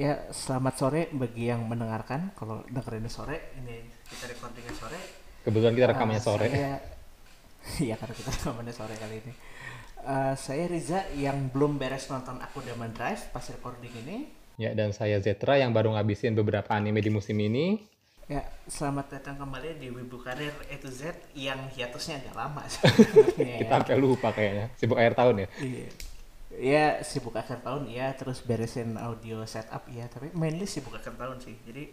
Ya, selamat sore bagi yang mendengarkan. Kalau dengerinnya sore, ini kita recordingnya sore. Kebetulan kita Eh, rekamannya sore. saya, iya karena kita rekamannya sore kali ini. Eh, saya Riza yang belum beres nonton Aku Daman Drive pas recording ini. Ya, dan saya Zetra yang baru ngabisin beberapa anime di musim ini. Ya, selamat datang kembali di Wibu Karir E to Z yang hiatusnya agak lama Kita ya. sampai lupa kayaknya. Sibuk akhir tahun ya. Iya. Ya, sibuk akhir tahun ya, terus beresin audio setup ya, tapi mainly sibuk akhir tahun sih. Jadi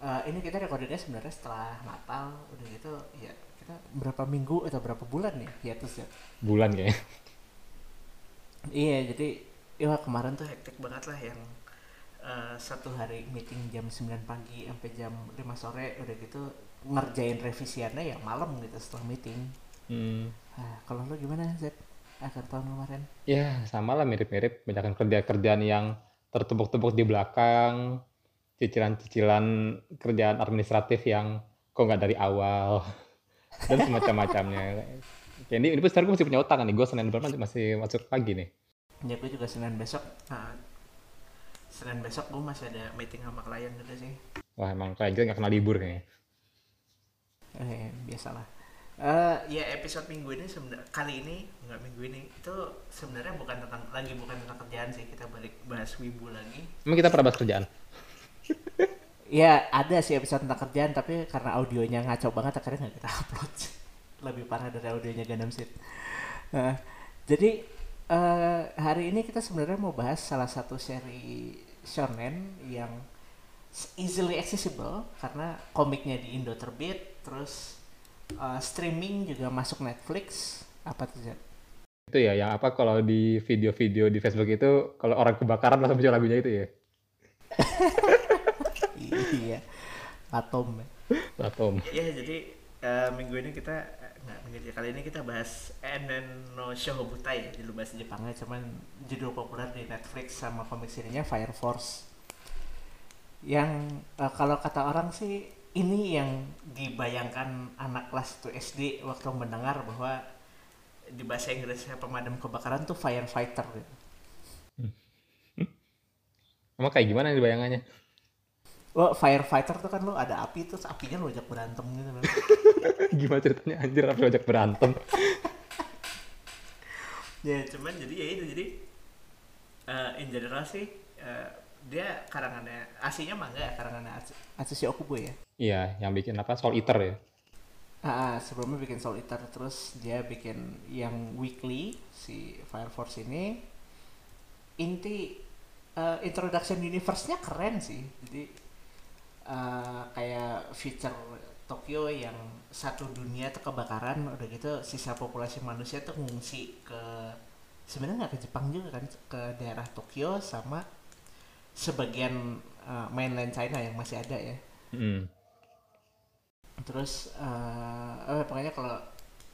eh, ini kita recordingnya sebenarnya setelah Natal, udah gitu ya kita berapa minggu atau berapa bulan ya hiatus ya. Bulan kayaknya. Iya, jadi ya kemarin tuh hektik banget lah yang eh, satu hari meeting jam 9 pagi sampai jam 5 sore udah gitu ngerjain revisiannya ya malam gitu setelah meeting. Hmm. Nah, kalau lo gimana, Zed? Akhir tahun kemarin? Ya, sama lah mirip-mirip. Banyak kerja-kerjaan yang tertumpuk-tumpuk di belakang. Cicilan-cicilan kerjaan administratif yang kok nggak dari awal. Dan semacam-macamnya. Kayak ini, ini sekarang gue masih punya utang nih. Gue Senin depan masih masuk lagi nih. Ya gue juga Senin besok. Nah, Senin besok gue masih ada meeting sama klien juga sih. Wah, emang kayak gitu nggak kenal libur kayaknya. Eh, biasalah. Eh, ya episode minggu ini sebenarnya kali ini nggak minggu ini itu sebenarnya bukan tentang lagi bukan tentang kerjaan sih kita balik bahas wibu lagi. Emang kita pernah bahas kerjaan? Ya ada sih episode tentang kerjaan tapi karena audionya ngaco banget akhirnya nggak kita upload. Lebih parah dari audionya Gundam Seed. Nah, jadi eh, hari ini kita sebenarnya mau bahas salah satu seri shonen yang easily accessible karena komiknya di Indo terbit, terus eh, streaming juga masuk Netflix. Apa tuh Zed? Itu ya, yang apa kalau di video-video di Facebook itu, kalau orang kebakaran langsung muncul lagunya itu ya. iya, Atom. ya. Atom. Ya jadi eh, minggu ini kita eh, nggak minggu ini kali ini kita bahas Enen no Shohobutai ya judul bahasa Jepangnya cuman judul populer di Netflix sama komik serinya Fire Force yang eh, kalau kata orang sih ini yang dibayangkan anak kelas 1 SD waktu mendengar bahwa di bahasa Inggrisnya pemadam kebakaran tuh firefighter gitu. Emang kayak gimana nih bayangannya? Oh, firefighter tuh kan lo ada api terus apinya lo ajak berantem gitu kan. gimana ceritanya anjir apa ojek berantem? ya cuman jadi ya itu jadi eh, in general sih eh, dia karangannya aslinya manga ya karangannya Ats- Atsushi Okubo ya Iya, yang bikin apa? Soul Eater ya. ah, ah, sebelumnya bikin Soul Eater terus dia bikin yang weekly si Fire Force ini inti eh, introduction universe-nya keren sih jadi eh, kayak feature Tokyo yang satu dunia tuh kebakaran udah gitu sisa populasi manusia tuh ngungsi ke sebenarnya nggak ke Jepang juga kan ke daerah Tokyo sama sebagian eh, mainland China yang masih ada ya. Hmm. terus eh eh, pokoknya kalau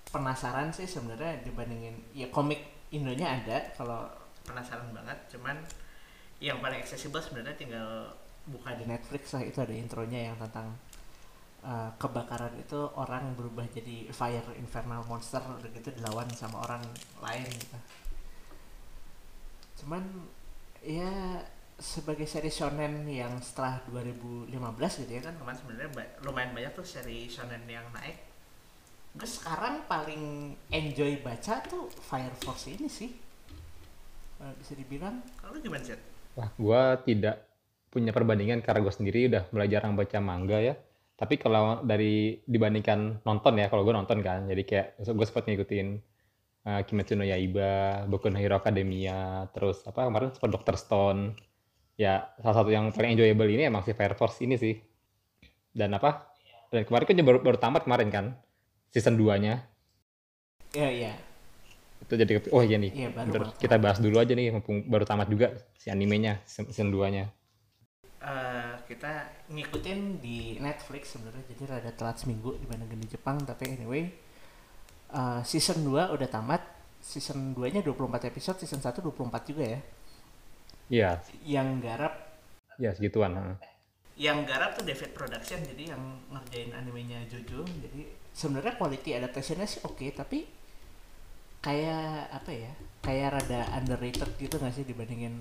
penasaran sih sebenarnya dibandingin ya komik Indonya ada kalau penasaran banget. Cuman yang paling accessible sebenarnya tinggal buka di Netflix lah. Itu ada intronya yang tentang eh, kebakaran itu orang berubah jadi fire infernal monster udah gitu dilawan sama orang lain gitu. Cuman ya sebagai seri shonen yang setelah 2015 gitu ya kan kemarin sebenarnya ba- lumayan banyak tuh seri shonen yang naik gue sekarang paling enjoy baca tuh Fire Force ini sih Eh, bisa dibilang kalau gimana sih Wah, gua tidak punya perbandingan karena gue sendiri udah mulai jarang baca manga ya. Tapi kalau dari dibandingkan nonton ya, kalau gue nonton kan, jadi kayak gue sempat ngikutin uh, Kimetsu no Yaiba, Boku no Hero Academia, terus apa kemarin sempat Dr. Stone. Ya, salah satu yang paling enjoyable ini emang si Fire Force ini sih. Dan apa? Dan kemarin kan baru, baru tamat kemarin kan, season 2-nya. ya ya Itu jadi, oh iya nih, Iya, baru bener. banget. kita bahas dulu aja nih, mumpung baru tamat juga si animenya, season season 2-nya. Eh, kita ngikutin di Netflix sebenarnya jadi rada telat seminggu dibandingkan di Jepang tapi anyway eh, season 2 udah tamat season 2 nya 24 episode season 1 24 juga ya Iya, yang garap. Ya segituan. ha. yang garap tuh David Production jadi yang ngerjain animenya Jojo. Jadi sebenarnya quality adaptationnya sih oke tapi kayak apa ya? Kayak rada underrated gitu nggak sih dibandingin?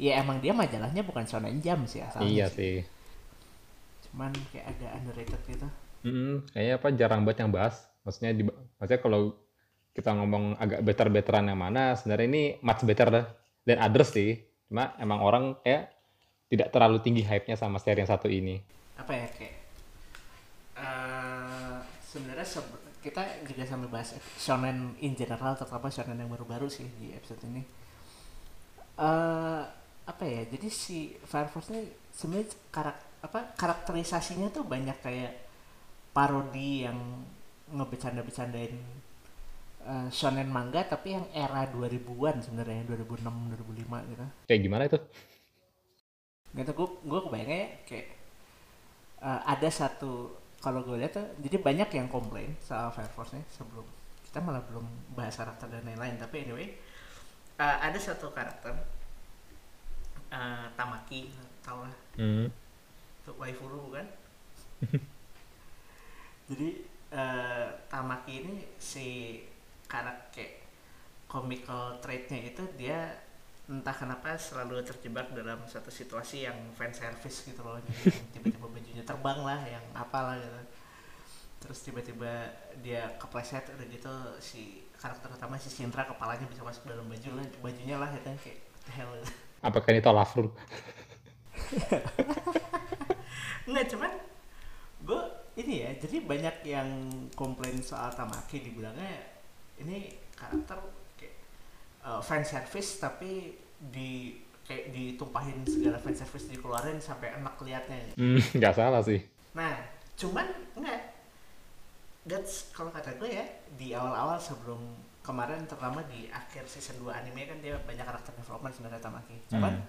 Ya emang dia majalahnya bukan Shonen Jump sih asalnya iya sih. sih. Cuman kayak agak underrated gitu. Mm, kayaknya apa jarang banget yang bahas. Maksudnya di, maksudnya kalau kita ngomong agak better betteran yang mana sebenarnya ini much better dah dan others sih cuma emang orang kayak tidak terlalu tinggi hype-nya sama seri yang satu ini. Apa ya kayak eh sebenarnya sebe- kita juga sambil bahas shonen in general terutama shonen yang baru-baru sih di episode ini. Eh apa ya jadi si Fire Force ini sebenarnya karak apa karakterisasinya tuh banyak kayak parodi yang ngebecanda-becandain eh, shonen manga tapi yang era 2000-an sebenarnya 2006 2005 gitu. Kayak gimana itu? Gitu gue gue kebayangnya ya kayak eh, ada satu kalau gue lihat tuh jadi banyak yang komplain soal Fire Force nya sebelum kita malah belum bahas karakter dan lain-lain tapi anyway eh, ada satu karakter eh, Tamaki tau lah. Hmm. itu waifuru bukan? Jadi eh, Tamaki ini si karakter comical trait-nya itu dia entah kenapa selalu terjebak dalam satu situasi yang fan service gitu loh. Tiba-tiba bajunya terbang lah yang apalah gitu. Terus tiba-tiba dia kepleset udah gitu si karakter utama si Shinra kepalanya bisa masuk dalam baju lah bajunya lah gitu. Kayak the hell? Apakah ini tolafur Enggak cuman gue ini ya jadi banyak yang komplain soal Tamaki dibilangnya ini karakter kayak uh, fan service tapi di kayak ditumpahin segala fan service dikeluarin sampai enak liatnya. Hmm, nggak salah sih. Nah cuman enggak that's kalau kata gue ya di awal-awal sebelum kemarin terutama di akhir season 2 anime kan dia banyak karakter development sebenarnya Tamaki. Cuman Hmm.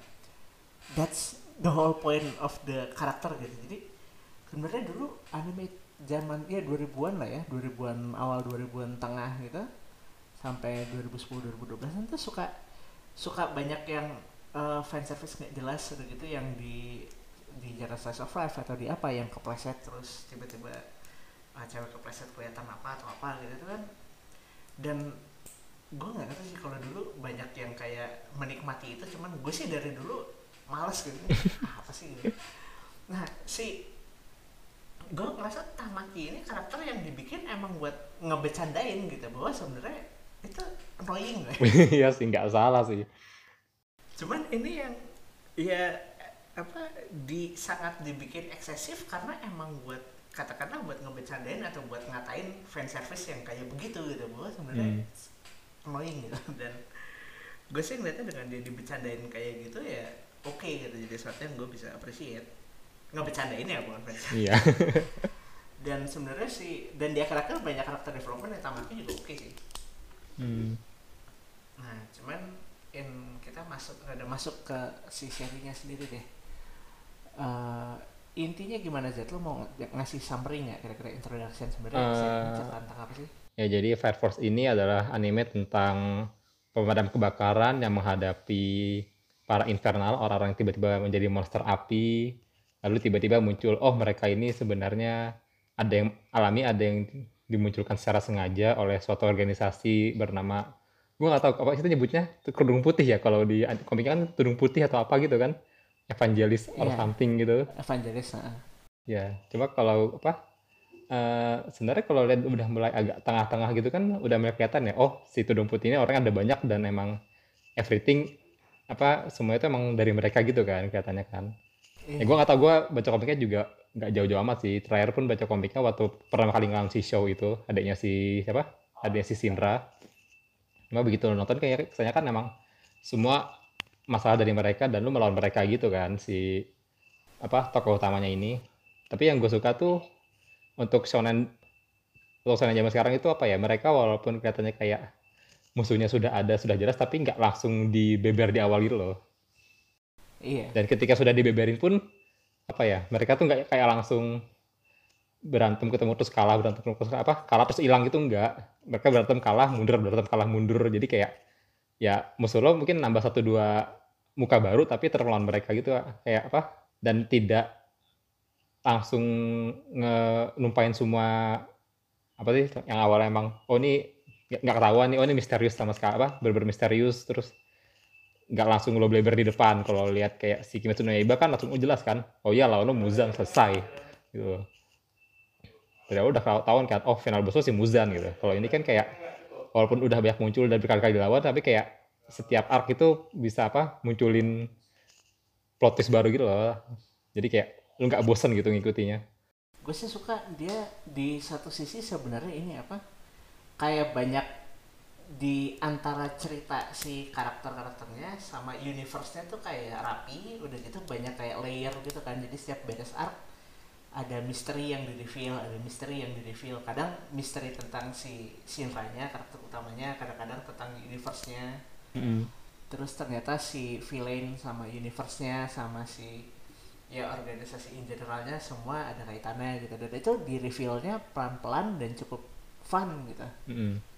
that's the whole point of the karakter gitu. Jadi sebenarnya dulu anime zaman ya 2000-an lah ya 2000-an awal 2000-an tengah gitu sampai 2010 2012 itu suka suka banyak yang uh, fan service nggak jelas gitu gitu yang di di jalan slice of life atau di apa yang kepleset terus tiba-tiba ah, cewek kepleset kelihatan apa atau apa gitu kan. Dan gue nggak ngerti sih kalau dulu banyak yang kayak menikmati itu cuman gue sih dari dulu males gitu. Ah, apa sih gitu nah si gue ngerasa Tamaki ini karakter yang dibikin emang buat ngebecandain gitu bahwa sebenarnya itu annoying lah iya sih nggak salah sih. Cuman ini yang ya apa di sangat dibikin eksesif karena emang buat katakanlah buat ngebecandain atau buat ngatain fan service yang kayak begitu gitu bahwa sebenarnya Hmm. annoying gitu. Dan gue sih ngeliatnya dengan dia dibecandain kayak gitu ya oke gitu. Jadi sesuatu yang gue bisa appreciate. Ngebecandain ya bukan fan service. Iya. Dan sebenarnya sih dan dia karakter banyak karakter development yang tamatnya juga oke sih Hmm. Nah, cuman in kita masuk ada masuk ke si serinya sendiri deh. Eh, intinya gimana Zed? Lo mau ng- ngasih summary nggak kira-kira introduction sebenarnya uh, tentang apa sih? Ya, jadi Fire Force ini adalah anime tentang pemadam kebakaran yang menghadapi para infernal, orang-orang yang tiba-tiba menjadi monster api, lalu tiba-tiba muncul, oh mereka ini sebenarnya ada yang alami, ada yang dimunculkan secara sengaja oleh suatu organisasi bernama, gue nggak tahu apa itu nyebutnya, itu kerudung putih ya, kalau di komiknya kan kerudung putih atau apa gitu kan, evangelis or Iya. something gitu. Evangelist. nah. Ya, coba kalau apa? eh sebenarnya kalau lihat udah mulai agak tengah-tengah gitu kan udah mulai kelihatan ya. Oh, si Tudung Putih ini orang ada banyak dan emang everything apa semua itu emang dari mereka gitu kan kelihatannya kan. Ya Iya. gue nggak tahu gue baca komiknya juga nggak jauh-jauh amat sih. Terakhir pun baca komiknya waktu pertama kali ngalamin si show itu adiknya si siapa? Adiknya si Sindra. Cuma begitu lo nonton kayak kesannya kan emang semua masalah dari mereka dan lu melawan mereka gitu kan si apa tokoh utamanya ini. Tapi yang gue suka tuh untuk shonen untuk shonen zaman sekarang itu apa ya mereka walaupun kelihatannya kayak musuhnya sudah ada sudah jelas tapi nggak langsung dibeber di awal gitu loh Iya. dan ketika sudah dibeberin pun apa ya mereka tuh nggak kayak langsung berantem ketemu terus kalah berantem terus apa kalah terus hilang gitu enggak mereka berantem kalah mundur berantem kalah mundur. Jadi kayak ya musuh lo mungkin nambah satu dua muka baru tapi terlawan mereka gitu kayak apa dan tidak langsung nge- numpain semua apa sih yang awalnya emang oh ini nggak ketahuan nih oh ini misterius sama sekali apa bener misterius terus nggak langsung lo bleber di depan. Kalau lihat kayak si Kimetsu no Yaiba kan langsung oh jelas kan? Oh iya lawannya Muzan selesai. Gitu. Udah udah tahu kan oh final bossnya si Muzan gitu. Kalau ini kan kayak walaupun udah banyak muncul dan berkali-kali dilawan tapi kayak setiap arc itu bisa apa munculin plot twist baru gitu loh. Jadi kayak lu nggak bosan gitu ngikutinya. Gue sih suka dia di satu sisi sebenarnya ini apa kayak banyak di antara cerita si karakter-karakternya sama universe-nya tuh kayak rapi udah gitu banyak kayak layer gitu kan. Jadi setiap beres arc ada misteri yang di reveal ada misteri yang di reveal. Kadang misteri tentang si Shinra-nya karakter utamanya kadang-kadang tentang universe-nya. Mm-hmm. terus ternyata si villain sama universe-nya sama si ya organisasi in generalnya semua ada kaitannya gitu. Dan itu di reveal-nya pelan-pelan dan cukup fun gitu. Mm-hmm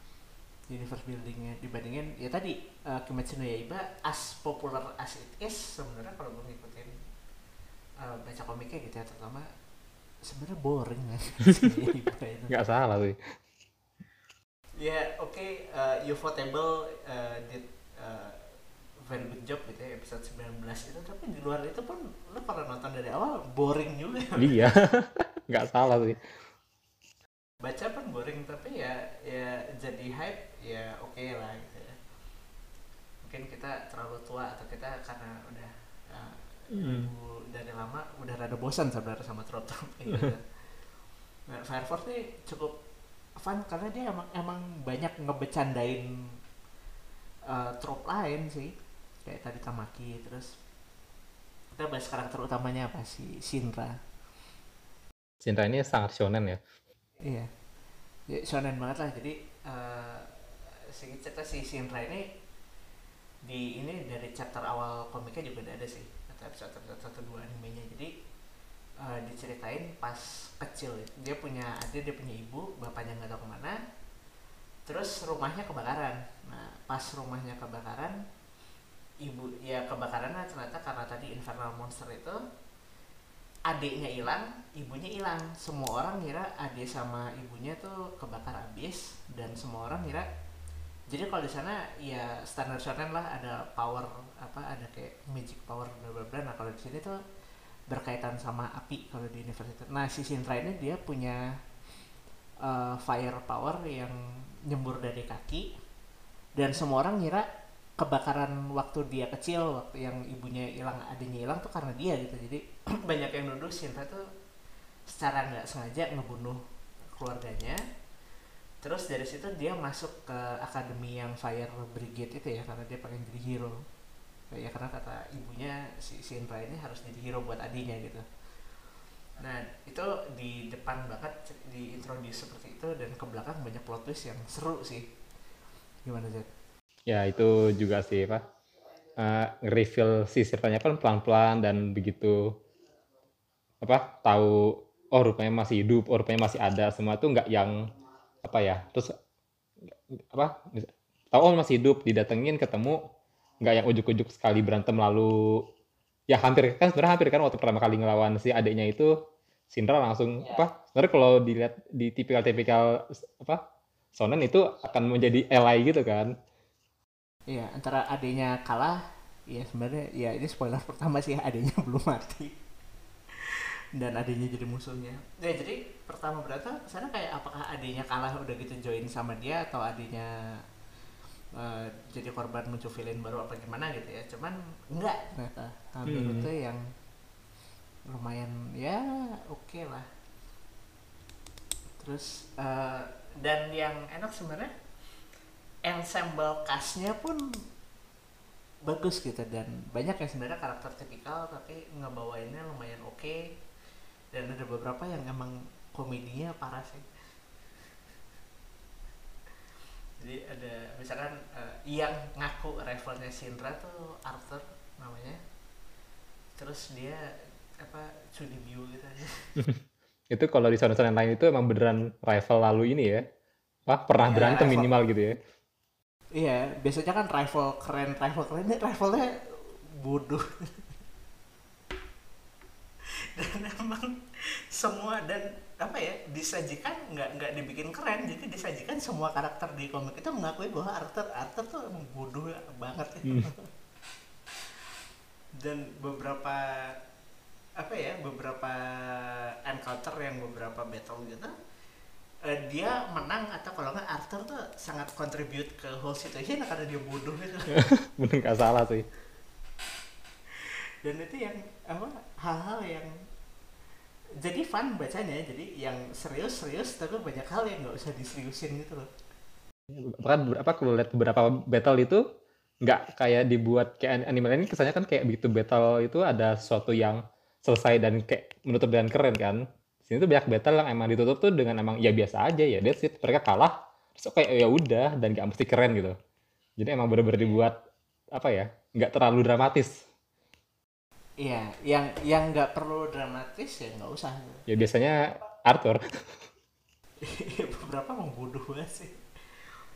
universe buildingnya dibandingin ya tadi uh, Kimetsu no Yaiba as popular as it is sebenarnya kalau gue ngikutin uh, baca komiknya gitu ya terutama sebenarnya boring ya. Nggak salah sih ya oke okay, uh, Ufotable uh, did uh, very good job gitu ya episode 19 itu. Tapi di luar itu pun lo pernah nonton dari awal boring juga. Iya. Nggak salah sih baca pun boring tapi ya ya jadi hype ya oke okay lah gitu ya. Mungkin kita terlalu tua atau kita karena udah uh, mm. dari lama udah rada bosan sebenarnya sama trop trop gitu. nah Fire Force ini cukup fun karena dia emang emang banyak ngebecandain uh, trop lain sih. Kayak tadi Tamaki terus kita bahas karakter utamanya apa sih? Shinra Shinra ini sangat shonen ya. Iya. Ya, shonen banget lah. Jadi uh, sedikit cerita si Shinra ini di ini dari chapter awal komiknya juga ada sih atau episode episode satu dua animenya. Jadi uh, diceritain pas kecil. Dia punya adik dia punya ibu bapaknya nggak tahu ke mana terus rumahnya kebakaran. Nah pas rumahnya kebakaran ibu ya kebakarannya ternyata karena tadi infernal monster itu adiknya hilang, ibunya hilang. Semua orang kira adik sama ibunya tuh kebakar habis dan semua orang kira jadi kalau di sana ya standar shonen lah ada power apa ada kayak magic power bla bla bla. Nah kalau di sini tuh berkaitan sama api kalau di universitas. Nah si Shinra ini dia punya uh, fire power yang nyembur dari kaki dan semua orang ngira kebakaran waktu dia kecil waktu yang ibunya hilang adiknya hilang tuh karena dia gitu jadi banyak yang nuduh Shinra tuh secara nggak sengaja ngebunuh keluarganya terus dari situ dia masuk ke akademi yang Fire Brigade itu ya karena dia pengen jadi hero. Ya karena kata ibunya si Shinra ini harus jadi hero buat adiknya gitu. Nah itu di depan banget di introduce seperti itu dan ke belakang banyak plot twist yang seru sih. Gimana Zed? ya itu juga sih pak uh, reveal si sirtanya kan pelan-pelan dan begitu apa tahu oh rupanya masih hidup oh rupanya masih ada semua tuh nggak yang apa ya terus apa tahu oh masih hidup didatengin ketemu nggak yang ujuk-ujuk sekali berantem lalu ya hampir kan sebenarnya hampir kan waktu pertama kali ngelawan si adiknya itu Sindra langsung ya. apa sebenarnya kalau dilihat di tipikal-tipikal apa sonen itu akan menjadi ally gitu kan Iya, antara adanya kalah, ya sebenarnya ya ini spoiler pertama sih adanya belum mati. Dan adanya jadi musuhnya. Ya jadi pertama berarti sana kayak apakah adanya kalah udah gitu join sama dia atau adanya uh, jadi korban muncul villain baru apa gimana gitu ya. Cuman enggak ternyata. Hmm. itu yang lumayan ya oke okay lah. Terus uh, dan yang enak sebenarnya ensemble castnya pun bagus gitu dan banyak yang sebenarnya karakter tipikal tapi ngebawainnya lumayan oke okay. Dan ada beberapa yang emang komedinya parah sih. Jadi ada misalkan uh, yang ngaku rivalnya Sindra tuh Arthur namanya. Terus dia apa Biu gitu aja. Itu kalau di sana-sana lain itu emang beneran rival lalu ini ya? Wah, pernah ya, berantem rival. minimal gitu ya? Iya, biasanya kan rival keren, rival keren ini rivalnya bodoh. dan emang semua dan apa ya disajikan nggak nggak dibikin keren jadi disajikan semua karakter di komik itu mengakui bahwa Arthur Arthur tuh emang bodoh banget ya. Hmm. dan beberapa apa ya beberapa encounter yang beberapa battle gitu eh, dia menang atau kalau nggak Arthur tuh sangat contribute ke whole situation karena dia bodoh gitu bener nggak salah sih dan itu yang apa hal-hal yang jadi fun bacanya jadi yang serius-serius tapi banyak hal yang nggak usah diseriusin gitu loh. Bahkan apa kalau lihat beberapa battle itu nggak kayak dibuat kayak anime lain kesannya kan kayak begitu battle itu ada sesuatu yang selesai dan kayak menutup dengan keren kan? Sini tuh banyak battle yang emang ditutup tuh dengan emang ya biasa aja ya that's it. Mereka kalah terus kayak ya udah dan gak mesti keren gitu. Jadi emang bener-bener dibuat apa ya nggak terlalu dramatis iya yang yang nggak perlu dramatis ya nggak usah. Ya biasanya Arthur. Beberapa emang bodoh banget sih.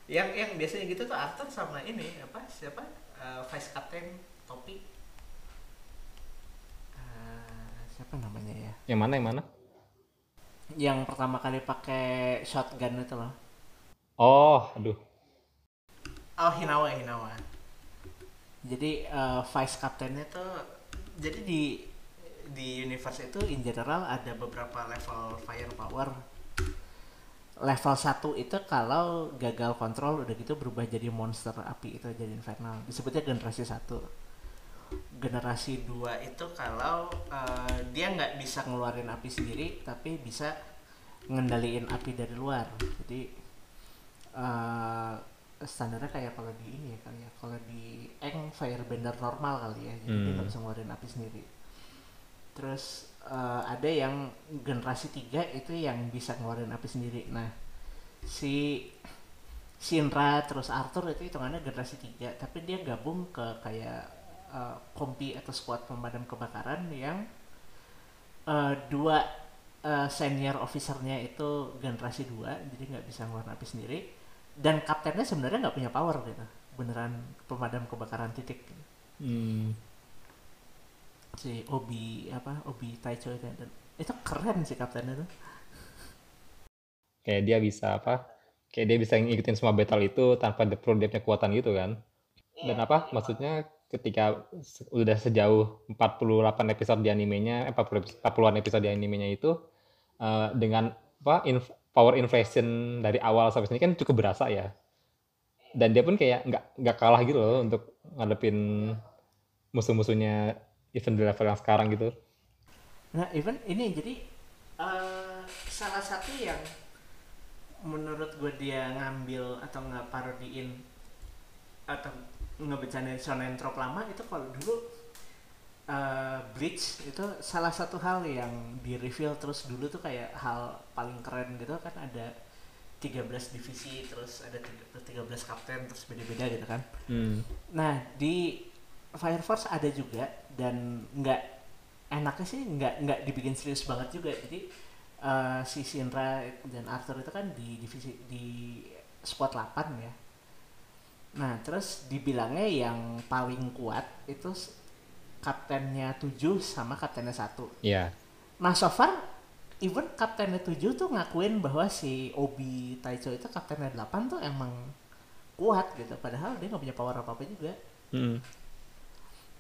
Yang yang biasanya gitu tuh Arthur sama ini apa siapa? Uh, vice captain topi. Uh, siapa namanya ya? Yang mana yang mana? Yang pertama kali pakai shotgun itu loh. Oh aduh. Oh Hinawa Hinawa. Jadi uh, vice captainnya tuh jadi di di universe itu in general ada beberapa level firepower. Level 1 itu kalau gagal kontrol udah gitu berubah jadi monster api itu jadi infernal. Disebutnya generasi 1 generasi 2 itu kalau uh, dia nggak bisa ngeluarin api sendiri tapi bisa ngendaliin api dari luar. Jadi uh, standarnya kayak kalau di ini ya kali ya kalau di Eng firebender normal kali ya jadi hmm. dia nggak bisa ngeluarin api sendiri. Terus uh, ada yang generasi 3 itu yang bisa ngeluarin api sendiri. Nah si Shinra terus Arthur itu hitungannya generasi 3 tapi dia gabung ke kayak uh, kompi atau squad pemadam kebakaran yang uh, dua uh, senior officernya itu generasi 2 jadi nggak bisa ngeluarin api sendiri dan kaptennya sebenarnya nggak punya power gitu. Beneran pemadam kebakaran titik. Hmm. Si Obi apa Obi Taicho itu dan itu keren sih kaptennya tuh. Kayak dia bisa apa kayak dia bisa ngikutin semua battle itu tanpa dia punya kekuatan gitu kan. Dan iya. apa maksudnya ketika udah sejauh 48 episode di animenya eh, 40 40-an episode di animenya itu uh, dengan apa inf power inflation dari awal sampai sini kan cukup berasa ya. Dan dia pun kayak nggak nggak kalah gitu loh untuk ngadepin musuh-musuhnya even di level yang sekarang gitu. Nah even ini jadi uh, salah satu yang menurut gue dia ngambil atau nggak parodiin atau ngebicarain shonen trop lama itu kalau dulu uh, Bleach itu salah satu hal yang di reveal terus dulu tuh kayak hal paling keren gitu kan ada 13 divisi terus ada 13 kapten terus beda-beda gitu kan. Hmm. Nah, di Fire Force ada juga dan nggak enaknya sih nggak nggak dibikin serius banget juga jadi uh, si Shinra dan Arthur itu kan di divisi di squad 8 ya nah terus dibilangnya yang paling kuat itu kaptennya 7 sama kaptennya satu. Iya. Yeah. nah so far even kaptennya 7 tuh ngakuin bahwa si Obi Taicho itu kaptennya 8 tuh emang kuat gitu. Padahal dia nggak punya power apa apa juga. Mm.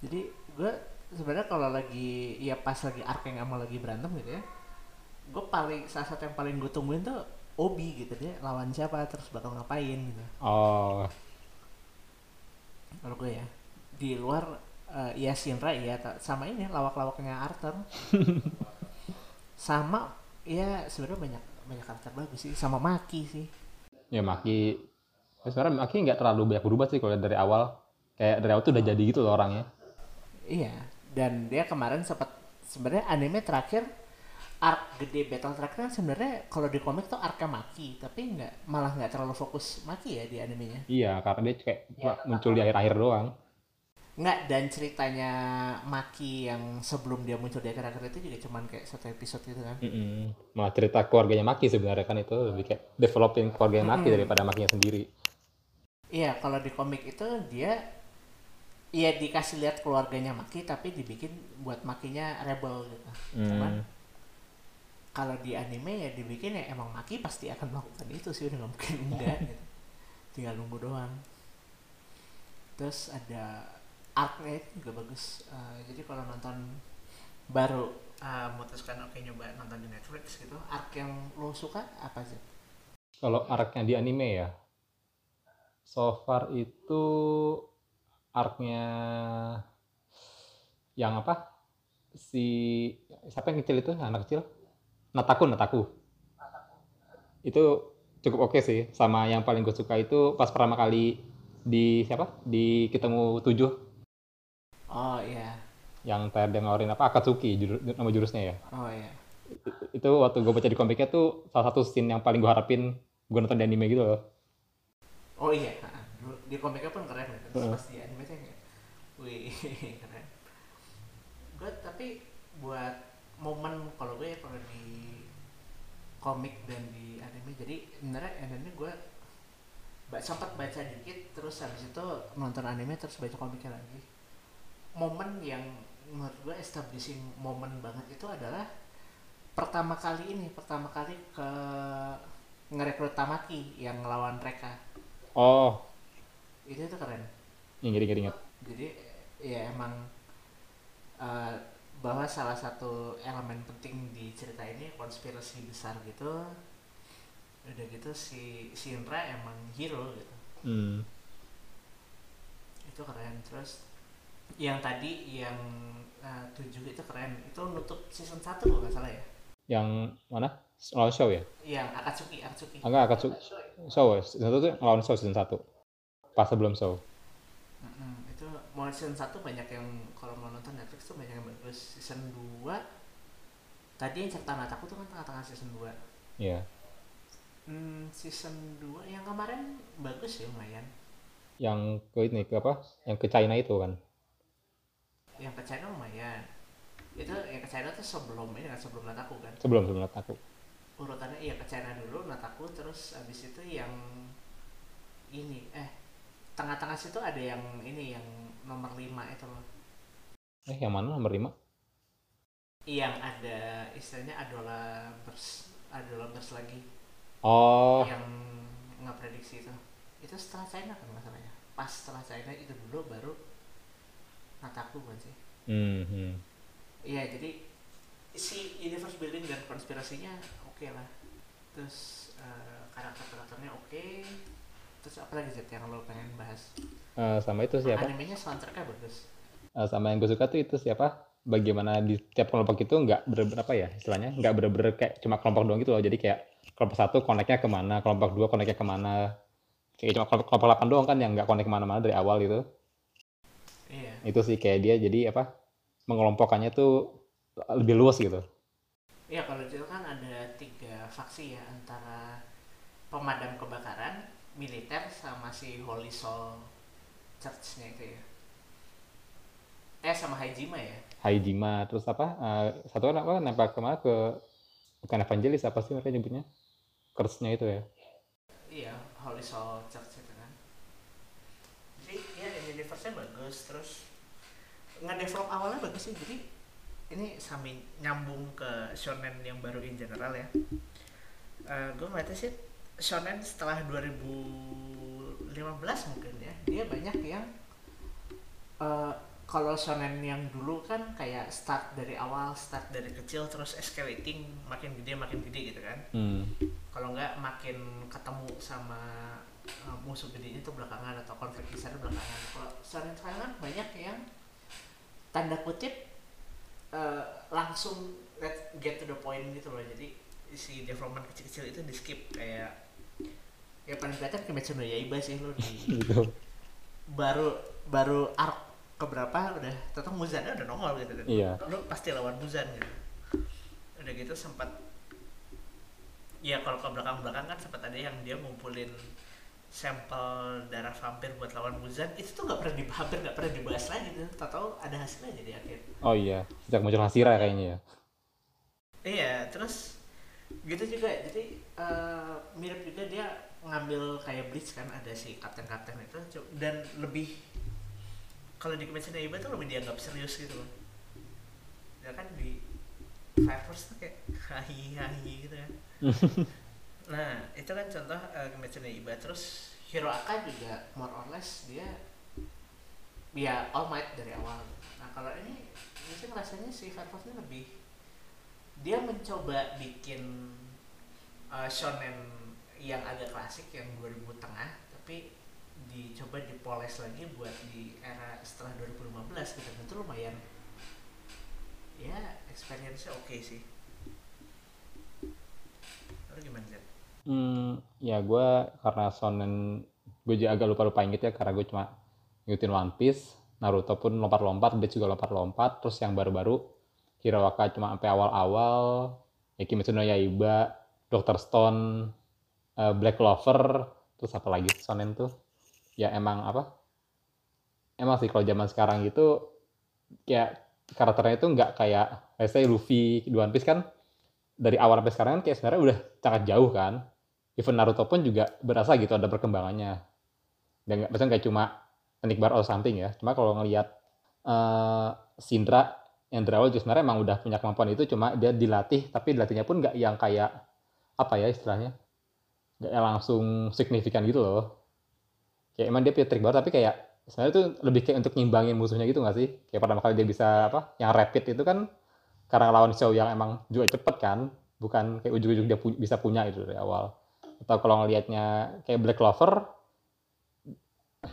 jadi gue sebenarnya kalau lagi ya pas lagi arc yang emang lagi berantem gitu ya gue paling salah satu yang paling gue tungguin tuh Obi gitu. Dia lawan siapa terus bakal ngapain gitu. Oh. Kalau gue ya di luar uh, ya Shinra ya sama ini lawak-lawaknya Arthur. Sama ya sebenarnya banyak banyak karakter bagus sih. Sama Maki sih. Ya Maki ya sebenarnya Maki nggak terlalu banyak berubah sih kalau dari awal. Kayak dari awal tuh udah jadi gitu loh orangnya. Iya dan dia kemarin sempat sebenarnya anime terakhir arc gede battle terakhir kan sebenarnya kalau di komik tuh arc Maki tapi nggak malah nggak terlalu fokus Maki ya di animenya. Iya karena dia kayak ya, muncul di akhir-akhir doang nggak dan ceritanya Maki yang sebelum dia muncul di akhir-akhir itu juga cuman kayak satu episode gitu kan mm -hmm. malah cerita keluarganya Maki sebenarnya kan itu lebih kayak developing keluarganya Maki mm -hmm. daripada Makinya sendiri iya kalau di komik itu dia Iya dikasih lihat keluarganya Maki tapi dibikin buat Makinya rebel gitu. Hmm. Cuman kalau di anime ya dibikin ya emang Maki pasti akan melakukan itu sih udah nggak mungkin enggak gitu. Tinggal nunggu doang. Terus ada arc-nya itu juga bagus Uh, jadi kalau nonton baru uh, memutuskan oke nyoba nonton di Netflix gitu arc yang lo suka apa sih Kalau arc-nya di anime ya, so far itu arc-nya yang apa? Si siapa yang kecil itu? Anak kecil? Nataku, Nataku. Itu cukup oke sih. Sama yang paling gue suka itu pas pertama kali di siapa? Di ketemu tujuh yang dia ngeluarin apa? Akatsuki juru- nama jurusnya ya. oh iya Itu waktu gue baca di komiknya tuh salah satu scene yang paling gue harapin gue nonton di anime gitu loh. oh iya di komiknya pun keren kan Heeh. pas di anime kayak wih keren gue tapi buat momen kalau gue kalau di komik dan di anime jadi sebenarnya anime gue ba- sempat baca dikit terus habis itu nonton anime terus baca komiknya lagi momen yang menurut gue establishing momen banget itu adalah pertama kali ini pertama kali ke ngerekrut Tamaki yang ngelawan mereka Oh, itu itu keren yang inget-inget. jadi ya emang eh, bahwa salah satu elemen penting di cerita ini konspirasi besar gitu udah gitu si Shinra emang hero gitu Hmm. itu keren terus yang tadi yang eh, tujuh itu keren itu nutup season 1 kalau nggak salah ya Yang mana? Lawan show ya? yang Akatsuki Akatsuki Enggak, Akatsuki. Show ya? Season 1 tuh ngelawan show season 1. Pas sebelum show. Itu mau season 1 banyak yang kalau mau nonton Netflix tuh banyak yang bagus season 2 tadi yang cerita Nataku tuh kan tengah-tengah season 2 Iya. Hmm, season 2 yang kemarin bagus ya lumayan. Yang ke ini, ke apa? Yang ke China itu kan. Yang ke China lumayan. Itu yang ke China tuh sebelum ini kan sebelum Nataku kan. Sebelum, sebelum aku. Urutannya iya ke China dulu, Nataku terus abis itu yang ini eh tengah-tengah situ ada yang ini yang nomor 5 itu loh. Eh, yang mana nomor 5? Yang ada istilahnya adola bers adola bers lagi Oh, yang nggak prediksi itu. Itu setelah China kan masalahnya. Pas setelah China itu dulu baru Nataku kan sih. hmm, hmm. Iya, jadi si universe building dan konspirasinya oke lah. Terus eh, karakter-karakternya oke. Terus apa lagi Zed yang lo pengen bahas? Eh, sama itu siapa? Animenya soundtracknya bagus. Eh, sama yang gue suka tuh itu siapa? Bagaimana di tiap kelompok itu nggak bener-bener apa ya istilahnya? Nggak bener-bener kayak cuma kelompok doang gitu loh. Jadi kayak kelompok satu koneknya ke mana, kelompok dua koneknya ke mana. Kayak cuma kelompok, kelompok 8 doang kan yang nggak konek ke mana-mana dari awal gitu. Itu sih kayak dia jadi apa? Mengelompokkannya tuh lebih luas gitu. Iya, kalau itu kan ada tiga faksi ya antara pemadam kebakaran, militer, sama si Holy Soul Church-nya itu ya. Eh, sama Haijima ya. Haijima terus apa? eh, satu kan apa nempel ke mana ke bukan evangelis apa sih mereka nyebutnya? Curse-nya itu ya. Iya, Holy Soul Church itu kan. Jadi ya universe-nya bagus, terus nge-develop awalnya bagus sih. Jadi ini sambil nyambung ke shonen yang baru in general ya. Eh gue ngeliatnya sih shonen setelah 2015 mungkin ya, dia banyak yang eh kalau shonen yang dulu kan kayak start dari awal, start dari kecil terus escalating makin gede makin gede gitu kan Hmm. kalau nggak makin ketemu sama uh, musuh gedenya itu belakangan atau konflik besar belakangan kalau sekarang sekarang kan banyak yang tanda kutip uh, langsung let's get to the point gitu loh. Jadi si development kecil-kecil itu di skip kayak ya paling kelihatan Kimetsu no Yaiba sih lo di baru baru arc keberapa udah tetap Muzannya udah nongol gitu kan. Iya. lu pasti lawan Muzan gitu. Udah gitu sempat ya kalau ke belakang belakang kan sempat ada yang dia ngumpulin sampel darah vampir buat lawan Muzan itu tuh nggak pernah dibahas hampir nggak pernah dibahas lagi tuh tau tau ada hasilnya jadi akhir. Oh iya, sejak muncul Hasira kayaknya ya. iya terus gitu juga. Jadi eh, mirip juga dia ngambil kayak Bleach kan ada si kapten-kapten itu. Dan lebih kalau di Kimetsu no Yaiba tuh lebih dianggap serius gitu loh. Ya kan di Fire Force tuh kayak hahi hahi gitu kan nah itu kan contoh uh, Kimetsu no Yaiba terus Hiroaka juga more or less dia ya All Might dari awal. Nah kalau ini mungkin rasanya si Fire Force ini lebih dia mencoba bikin uh, shonen yang agak klasik yang 2000 tengah tapi dicoba dipoles lagi buat di era setelah 2015 gitu. Itu lumayan ya experience-nya oke okay sih. Lalu gimana sih? Hmm, ya gue karena shonen gue juga agak lupa-lupa inget ya karena gue cuma ngikutin One Piece, Naruto pun lompat-lompat, Bleach juga lompat-lompat, terus yang baru-baru Hiroaka cuma sampai awal-awal, ya Kimetsu no Yaiba, Doctor Stone, uh, Black Clover, terus apa lagi shonen tuh? Ya emang apa? Emang sih kalau zaman sekarang gitu kayak karakternya itu nggak kayak saya Luffy di One Piece kan dari awal sampai sekarang kan kayak sebenarnya udah sangat jauh kan. Even Naruto pun juga berasa gitu ada perkembangannya. Dan nggak misalnya kayak cuma teknik bar or something ya. Cuma kalau ngelihat uh, Sindra yang dari awal juga sebenarnya emang udah punya kemampuan itu cuma dia dilatih tapi dilatihnya pun nggak yang kayak apa ya istilahnya nggak langsung signifikan gitu loh kayak emang dia punya trik baru tapi kayak sebenarnya itu lebih kayak untuk nyimbangin musuhnya gitu nggak sih kayak pertama kali dia bisa apa yang rapid itu kan karena lawan show yang emang juga cepet kan bukan kayak ujung-ujung dia pu bisa punya itu dari awal atau kalau ngelihatnya kayak Black Clover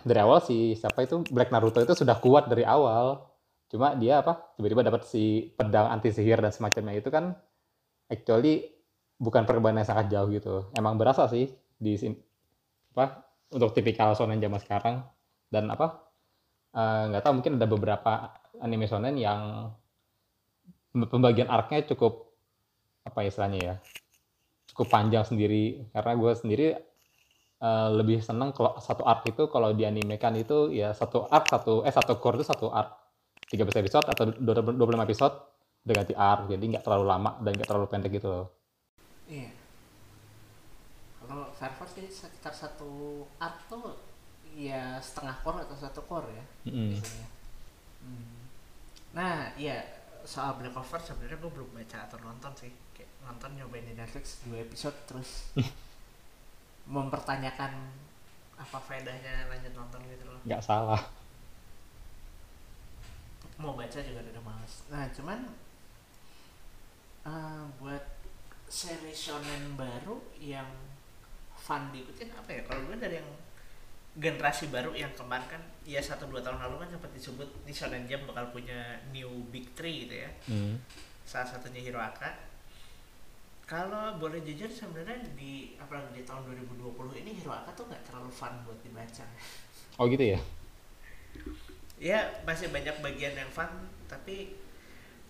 dari awal sih siapa itu Black Naruto itu sudah kuat dari awal. Cuma dia apa tiba-tiba dapat si pedang anti sihir dan semacamnya itu kan actually bukan perkembangan yang sangat jauh gitu. Emang berasa sih di sini apa untuk tipikal shonen zaman sekarang. Dan apa eh, nggak uh, tahu mungkin ada beberapa anime shonen yang pembagian arc-nya cukup apa istilahnya ya cukup panjang sendiri. Karena gue sendiri uh, lebih seneng kalau satu arc itu kalau dianimekan itu ya satu arc satu eh satu core itu satu arc. 13 episode atau 25 episode udah ganti arc. Jadi nggak terlalu lama dan nggak terlalu pendek gitu loh. Iya. Kalau Fire Force sekitar satu arc tuh ya setengah core atau satu core ya mm -hmm. hmm. nah iya soal Black Clover sebenarnya gue belum baca atau nonton sih nonton nyobain di Netflix dua episode terus mempertanyakan apa faedahnya lanjut nonton gitu loh. Nggak salah. Mau baca juga udah males. Nah cuman uh, buat seri shonen baru yang fun diikutin apa ya? Kalau gue dari yang generasi baru yang kemarin kan ya satu dua tahun lalu kan sempat disebut di Shonen Jump bakal punya new big three gitu ya. Hmm. salah satunya Hiroaka kalau boleh jujur sebenarnya di apalagi di tahun 2020 ini Hiroaka tuh nggak terlalu fun buat dibaca. Oh gitu ya? Ya masih banyak bagian yang fun tapi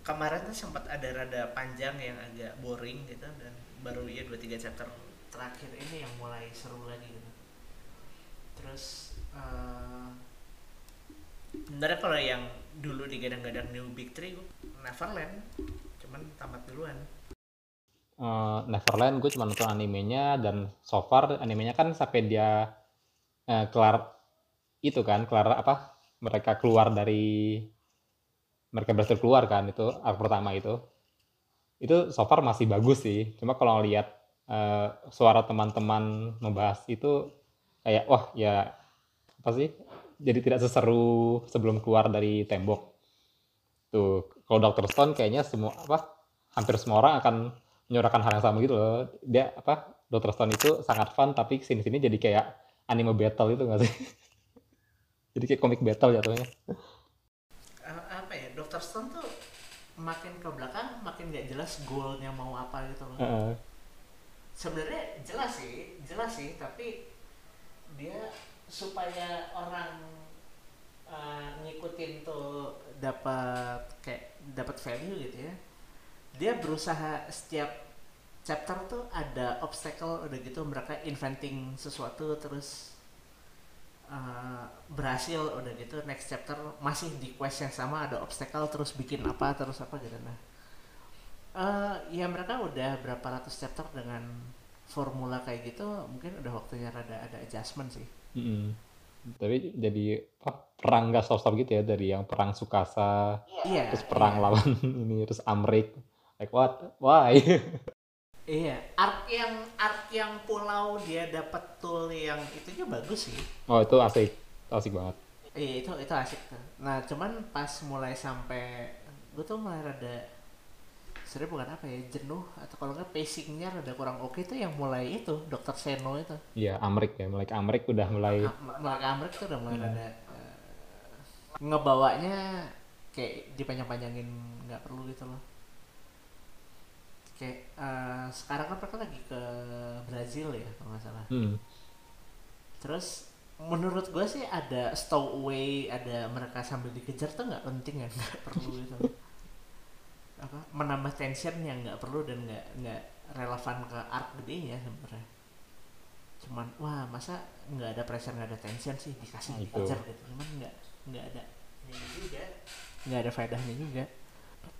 kemarin tuh sempat ada rada panjang yang agak boring gitu dan baru ya dua tiga chapter terakhir ini yang mulai seru lagi gitu. Terus uh, sebenarnya kalau yang dulu digadang-gadang New Big Three Neverland cuman tamat duluan uh, Neverland gue cuma nonton animenya dan so far animenya kan sampai dia uh, kelar itu kan kelar apa mereka keluar dari mereka berhasil keluar kan itu arc pertama itu. Itu so far masih bagus sih cuma kalau ngeliat uh, suara teman-teman membahas itu kayak wah ya apa sih jadi tidak seseru sebelum keluar dari tembok. Tuh kalau Doctor Stone kayaknya semua apa hampir semua orang akan menyuarakan hal yang sama gitu loh. Dia apa Doctor Stone itu sangat fun tapi sini sini jadi kayak anime battle itu nggak sih? Jadi kayak komik battle jatuhnya. Uh, apa ya Doctor Stone tuh makin ke belakang makin nggak jelas goalnya mau apa gitu loh. Uh. sebenarnya jelas sih jelas sih tapi dia supaya orang uh, ngikutin tuh dapat kayak dapat value gitu ya dia berusaha setiap chapter tuh ada obstacle udah gitu mereka inventing sesuatu terus uh, berhasil udah gitu next chapter masih di quest yang sama ada obstacle terus bikin apa terus apa gitu nah uh, ya mereka udah berapa ratus chapter dengan formula kayak gitu mungkin udah waktunya rada ada adjustment sih Mm -hmm. Tapi jadi apa, perang gak stop-stop gitu ya dari yang perang Sukasa, yeah, terus perang yeah. lawan ini, terus Amrik. Like what? Why? Iya, art yang art yang pulau dia dapat tool yang itu juga bagus sih. Oh itu asik, asik banget. iya itu itu asik tuh nah cuman pas mulai sampai gue tuh mulai rada sebenarnya bukan apa ya jenuh atau kalau nggak pacingnya rada kurang oke tuh yang mulai itu dokter Seno itu Iya, Amrik ya. Mulai Amrik udah mulai Ah, mulai Amrik tuh udah mulai rada eh, ngebawanya kayak dipanjang-panjangin nggak perlu gitu loh kayak eh, sekarang kan mereka lagi ke Brazil ya kalau nggak salah. Hmm, terus menurut gue sih ada stowaway ada mereka sambil dikejar tuh nggak penting ya nggak perlu gitu. Apa menambah tension yang nggak perlu dan nggak nggak relevan ke arc gedenya sebenarnya. Cuman wah masa nggak ada pressure nggak ada tension sih dikasih Itu. dikejar gitu. Cuman nggak nggak ada nggak ada faedahnya juga.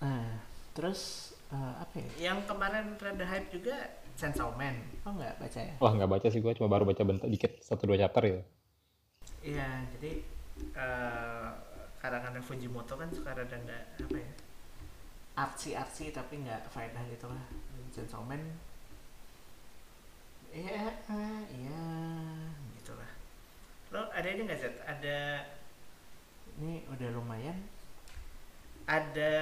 Nah terus eh, apa ya yang kemarin rada hype juga Chainsaw Man oh nggak baca ya wah nggak baca sih gue cuma baru baca bentuk dikit satu dua chapter ya. Iya, jadi eh karangan Fujimoto kan suka rada nggak apa ya artsy artsy tapi nggak faedah gitu lah. Chainsaw Man, iya, eh, iya, gitulah. Lo ada ini nggak Zed? Ada ini udah lumayan. Ada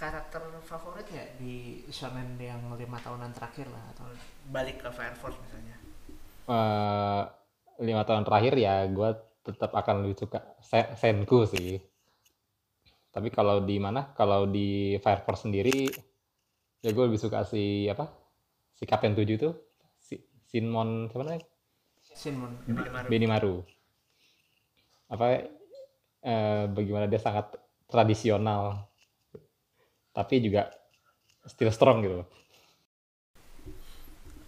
karakter favorit nggak di shonen yang lima tahunan terakhir lah atau balik ke Fire Force misalnya? Eh, lima tahun terakhir ya gue tetap akan lebih suka Se- Senku sih. Tapi kalau di mana? Kalau di Fire Force sendiri ya gue lebih suka si apa? Si Kapten 7 tuh si Sinmon siapa namanya? Shinmon, Benimaru. Benimaru. Apa eh, bagaimana dia sangat tradisional tapi juga still strong gitu.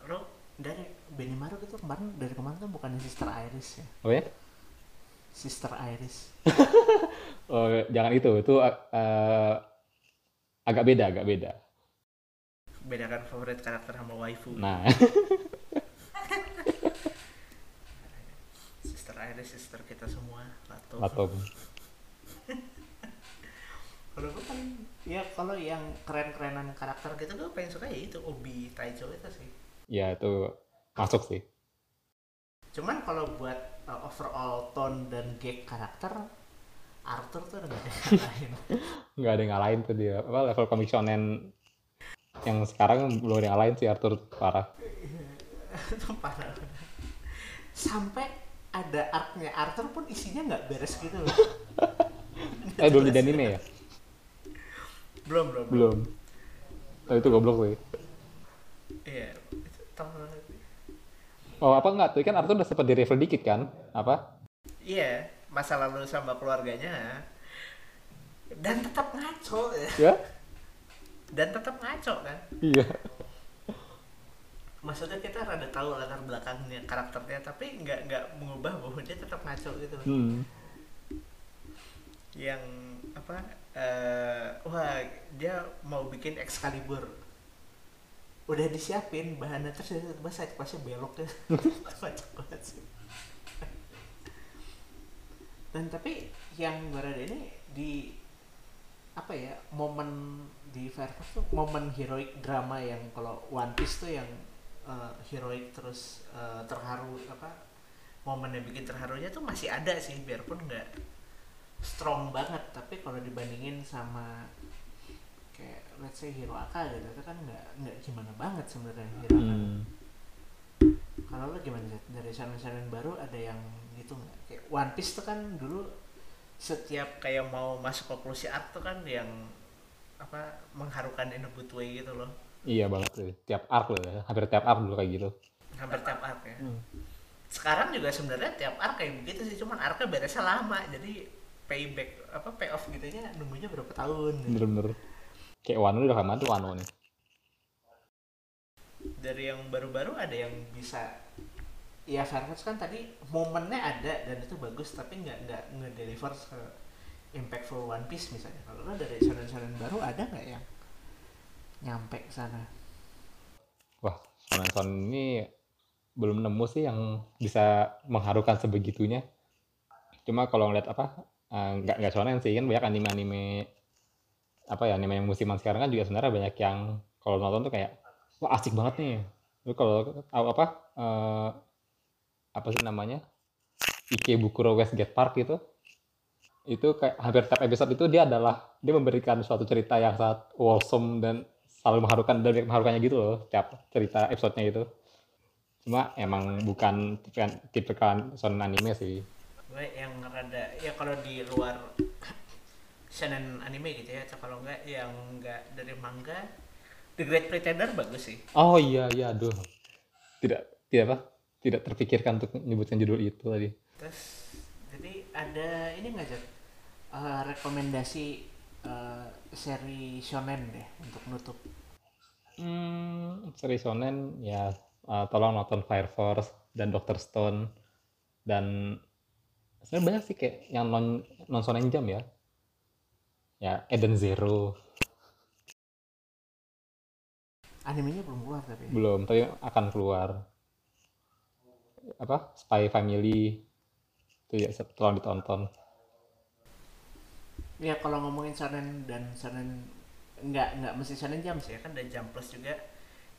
lo dari Benimaru itu kemarin dari kemarin tuh bukan Sister Iris ya? Oh ya? Sister Iris. Oh, jangan itu, itu eh, agak beda, agak beda. bedakan favorit karakter sama waifu. Nah, Sister Iris sister kita semua Lato. Atau kalau gue kan ya kalau yang keren-kerenan karakter gitu gue paling suka ya itu Obi Taicho itu sih ya itu masuk sih. cuman kalau buat uh, overall tone dan gag karakter Arthur tuh udah gak ada yang lain Nggak ada yang ngalahin tuh dia. Apa level komik shonen yang sekarang belum ada yang ngalahin sih Arthur parah. itu parah sampai ada arc-nya Arthur pun isinya nggak beres gitu loh Eh belum jadi anime ya? Belum belum Belum. Oh, itu goblok sih. iya itu tahun Oh apa enggak tuh kan Arthur udah sempat di reveal dikit kan? Apa? iya masa lalu sama keluarganya dan tetap ngaco ya. Dan tetap ngaco kan Iya. maksudnya kita rada tahu latar belakangnya karakternya tapi nggak nggak mengubah bahwa dia tetap ngaco gitu. Hmm. yang apa eh wah dia mau bikin Excalibur. Udah disiapin bahannya terus tiba-tiba side questnya belok deh kocak banget sih. Dan tapi yang berada ini di apa ya momen di Fairfax tuh momen heroic drama yang kalau One Piece tuh yang eh, heroic terus eh, terharu apa momen yang bikin terharunya tuh masih ada sih biarpun nggak strong banget tapi kalau dibandingin sama kayak let's say Hero Aka gitu itu kan nggak nggak gimana banget sebenarnya Hero Hmm. kalau lo gimana Zed? dari shonen-shonen baru ada yang gitu nggak kayak One Piece tuh kan dulu setiap kayak mau masuk konklusi art tuh kan yang apa mengharukan in a good way gitu loh Iya banget tuh. Tiap arc loh ya. Hampir tiap arc dulu kayak gitu. hampir tiap arc ya Hmm. sekarang juga sebenarnya tiap arc kayak begitu sih cuman arcnya beresnya lama jadi payback apa payoff gitunya nunggunya berapa tahun gitu. Bener-bener. Kayak Wano udah ke mana tuh Wano nih. dari yang baru-baru ada yang bisa ya Fairfax kan tadi momennya ada dan itu bagus tapi nggak nggak ngedeliver se impactful One Piece misalnya kalau lo dari shonen-shonen baru ada nggak yang nyampe ke sana Wah, shonen ini belum nemu sih yang bisa mengharukan sebegitunya. Cuma kalau ngeliat apa, nggak nggak shonen sih kan banyak anime-anime apa ya anime yang musiman sekarang kan juga sebenarnya banyak yang kalau nonton tuh kayak wah asik banget nih. Tapi kalau apa eh, apa sih namanya Ikebukuro Westgate Park itu itu kayak hampir tiap episode itu dia adalah dia memberikan suatu cerita yang sangat wholesome dan selalu mengharukan dan mengharukannya gitu loh tiap cerita episodenya itu cuma emang bukan tipe shonen anime sih yang rada ya kalau di luar shonen anime gitu ya atau kalau enggak yang enggak dari manga The Great Pretender bagus sih. Oh iya iya aduh. Tidak tidak apa tidak terpikirkan untuk menyebutkan judul itu tadi. Terus jadi ada ini nggak Jat? Uh, rekomendasi uh, seri shonen deh untuk nutup. Hmm, seri shonen ya uh, tolong nonton Fire Force dan Doctor Stone dan sebenarnya banyak sih kayak yang non non shonen jam ya. Ya Eden Zero. Animenya belum keluar tapi belum tapi akan keluar. Apa? Spy Family. Itu ya tolong ditonton. Ya kalau ngomongin shonen dan shonen nggak nggak mesti shonen jam sih ya kan dan jam plus juga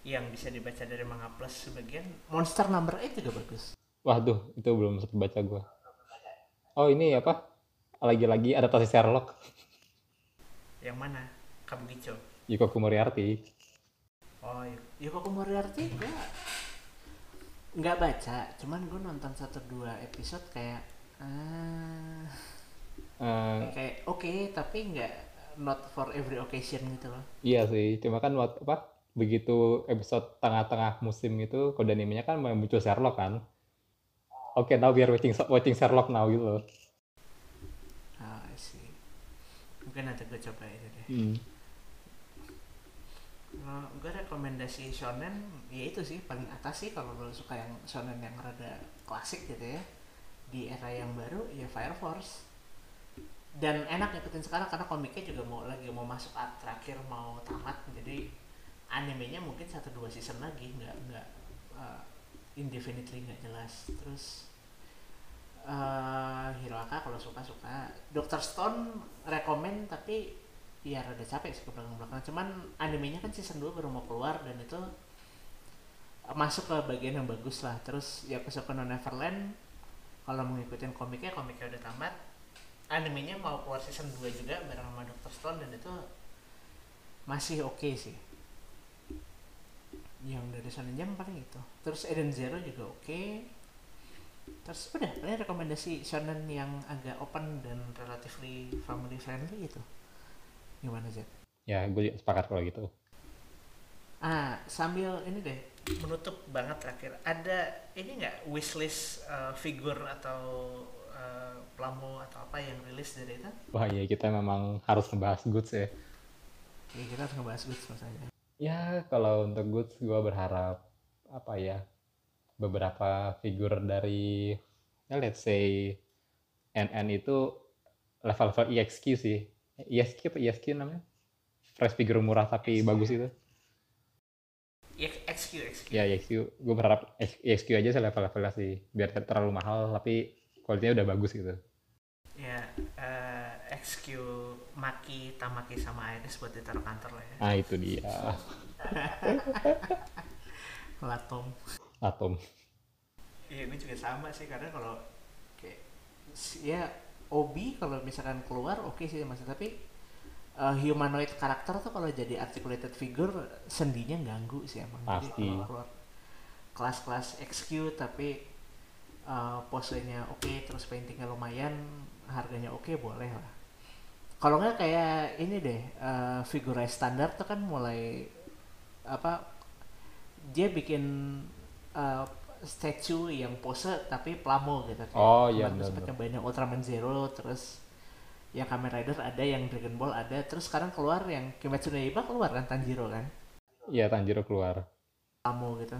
yang bisa dibaca dari manga plus sebagian. Monster number 8 juga bagus. Waduh itu belum sempat baca gua oh ini apa? Lagi-lagi adaptasi Sherlock. Yang mana? Kabukicho. Yuko Moriarty oh Yuko Moriarty gua nggak baca cuman gue nonton satu dua episode kayak uh, uh, kayak oke okay, tapi nggak not for every occasion gitu loh. Iya sih cuma kan waktu apa begitu episode tengah-tengah musim itu kode animenya kan muncul Sherlock kan okay, now we are watching watching Sherlock now gitu. Loh ah oh, sih mungkin nanti gue coba itu deh. Hmm. Uh, gue rekomendasi shonen ya itu sih paling atas sih kalau lo suka yang shonen yang rada klasik gitu ya. Di era yang baru ya Fire Force. Dan enak ngikutin sekarang karena komiknya juga mau lagi mau masuk art terakhir mau tamat. Jadi animenya mungkin satu dua season lagi nggak nggak uh, indefinitely nggak jelas. Terus uh, Hiroaka kalau suka suka. Doctor Stone rekomend tapi iya rada capek sih ke belakang-belakang cuman animenya kan season 2 baru mau keluar dan itu masuk ke bagian yang bagus lah. Terus ya ke No Neverland kalau mengikuti komiknya komiknya udah tamat. Animenya mau keluar season 2 juga bareng sama Dr. Stone dan itu masih oke okay sih yang dari sana jam paling itu terus Eden Zero juga oke okay. terus udah paling rekomendasi shonen yang agak open dan relatively family friendly itu Gimana Zed? Ya, gue sepakat kalau gitu. Ah, sambil ini deh menutup banget terakhir. Ada ini nggak wishlist uh, figur atau uh, plamo atau apa yang rilis dari itu? Wah iya kita memang harus ngebahas goods ya. Iya kita harus ngebahas goods maksudnya. Ya kalau untuk goods gue berharap apa ya beberapa figur dari ya let's say NN itu level-level EXQ sih ISQ apa ISQ namanya? Fresh figure murah tapi bagus itu. XQ, XQ. Ya, XQ. Gue berharap XQ aja sih level-levelnya sih. Biar terlalu mahal, tapi kualitasnya udah bagus gitu. Ya, uh, eh, XQ Maki, Tamaki sama Iris buat ditaruh kantor lah ya. Ah, itu dia. Latom. Latom. Iya, ini juga sama sih. Karena kalau kayak, ya Obi kalau misalkan keluar oke okay sih mas tapi uh, humanoid karakter tuh kalau jadi articulated figure sendinya ganggu sih emang pasti jadi keluar kelas-kelas XQ tapi uh, posenya oke okay, terus paintingnya lumayan harganya oke okay, boleh lah kalau nggak kayak ini deh uh, figure standar tuh kan mulai apa dia bikin uh, statue yang pose tapi plamo gitu kayak oh iya sempat nyobain yang Ultraman Zero terus yang Kamen Rider ada yang Dragon Ball ada terus sekarang keluar yang Kimetsu no Yaiba keluar kan Tanjiro kan? Iya Tanjiro keluar. Plamo gitu.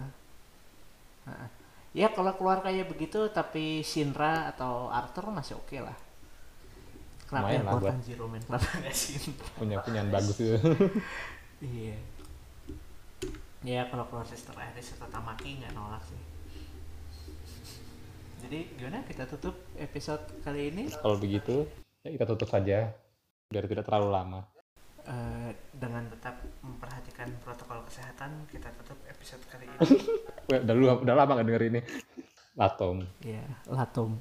Nah, ya kalau keluar kayak begitu tapi Shinra atau Arthur masih oke okay lah kenapa yang keluar Tanjiro men kenapa nggak Shinra punya punya bagus gitu iya ya kalau Sister Iris atau Tamaki nggak nolak sih jadi gimana kita tutup episode kali ini? Kalau begitu, ya kita tutup saja biar tidak terlalu lama. Uh, dengan tetap memperhatikan protokol kesehatan, kita tutup episode kali ini. udah, udah lama gak denger ini. Latom. Iya, Latom.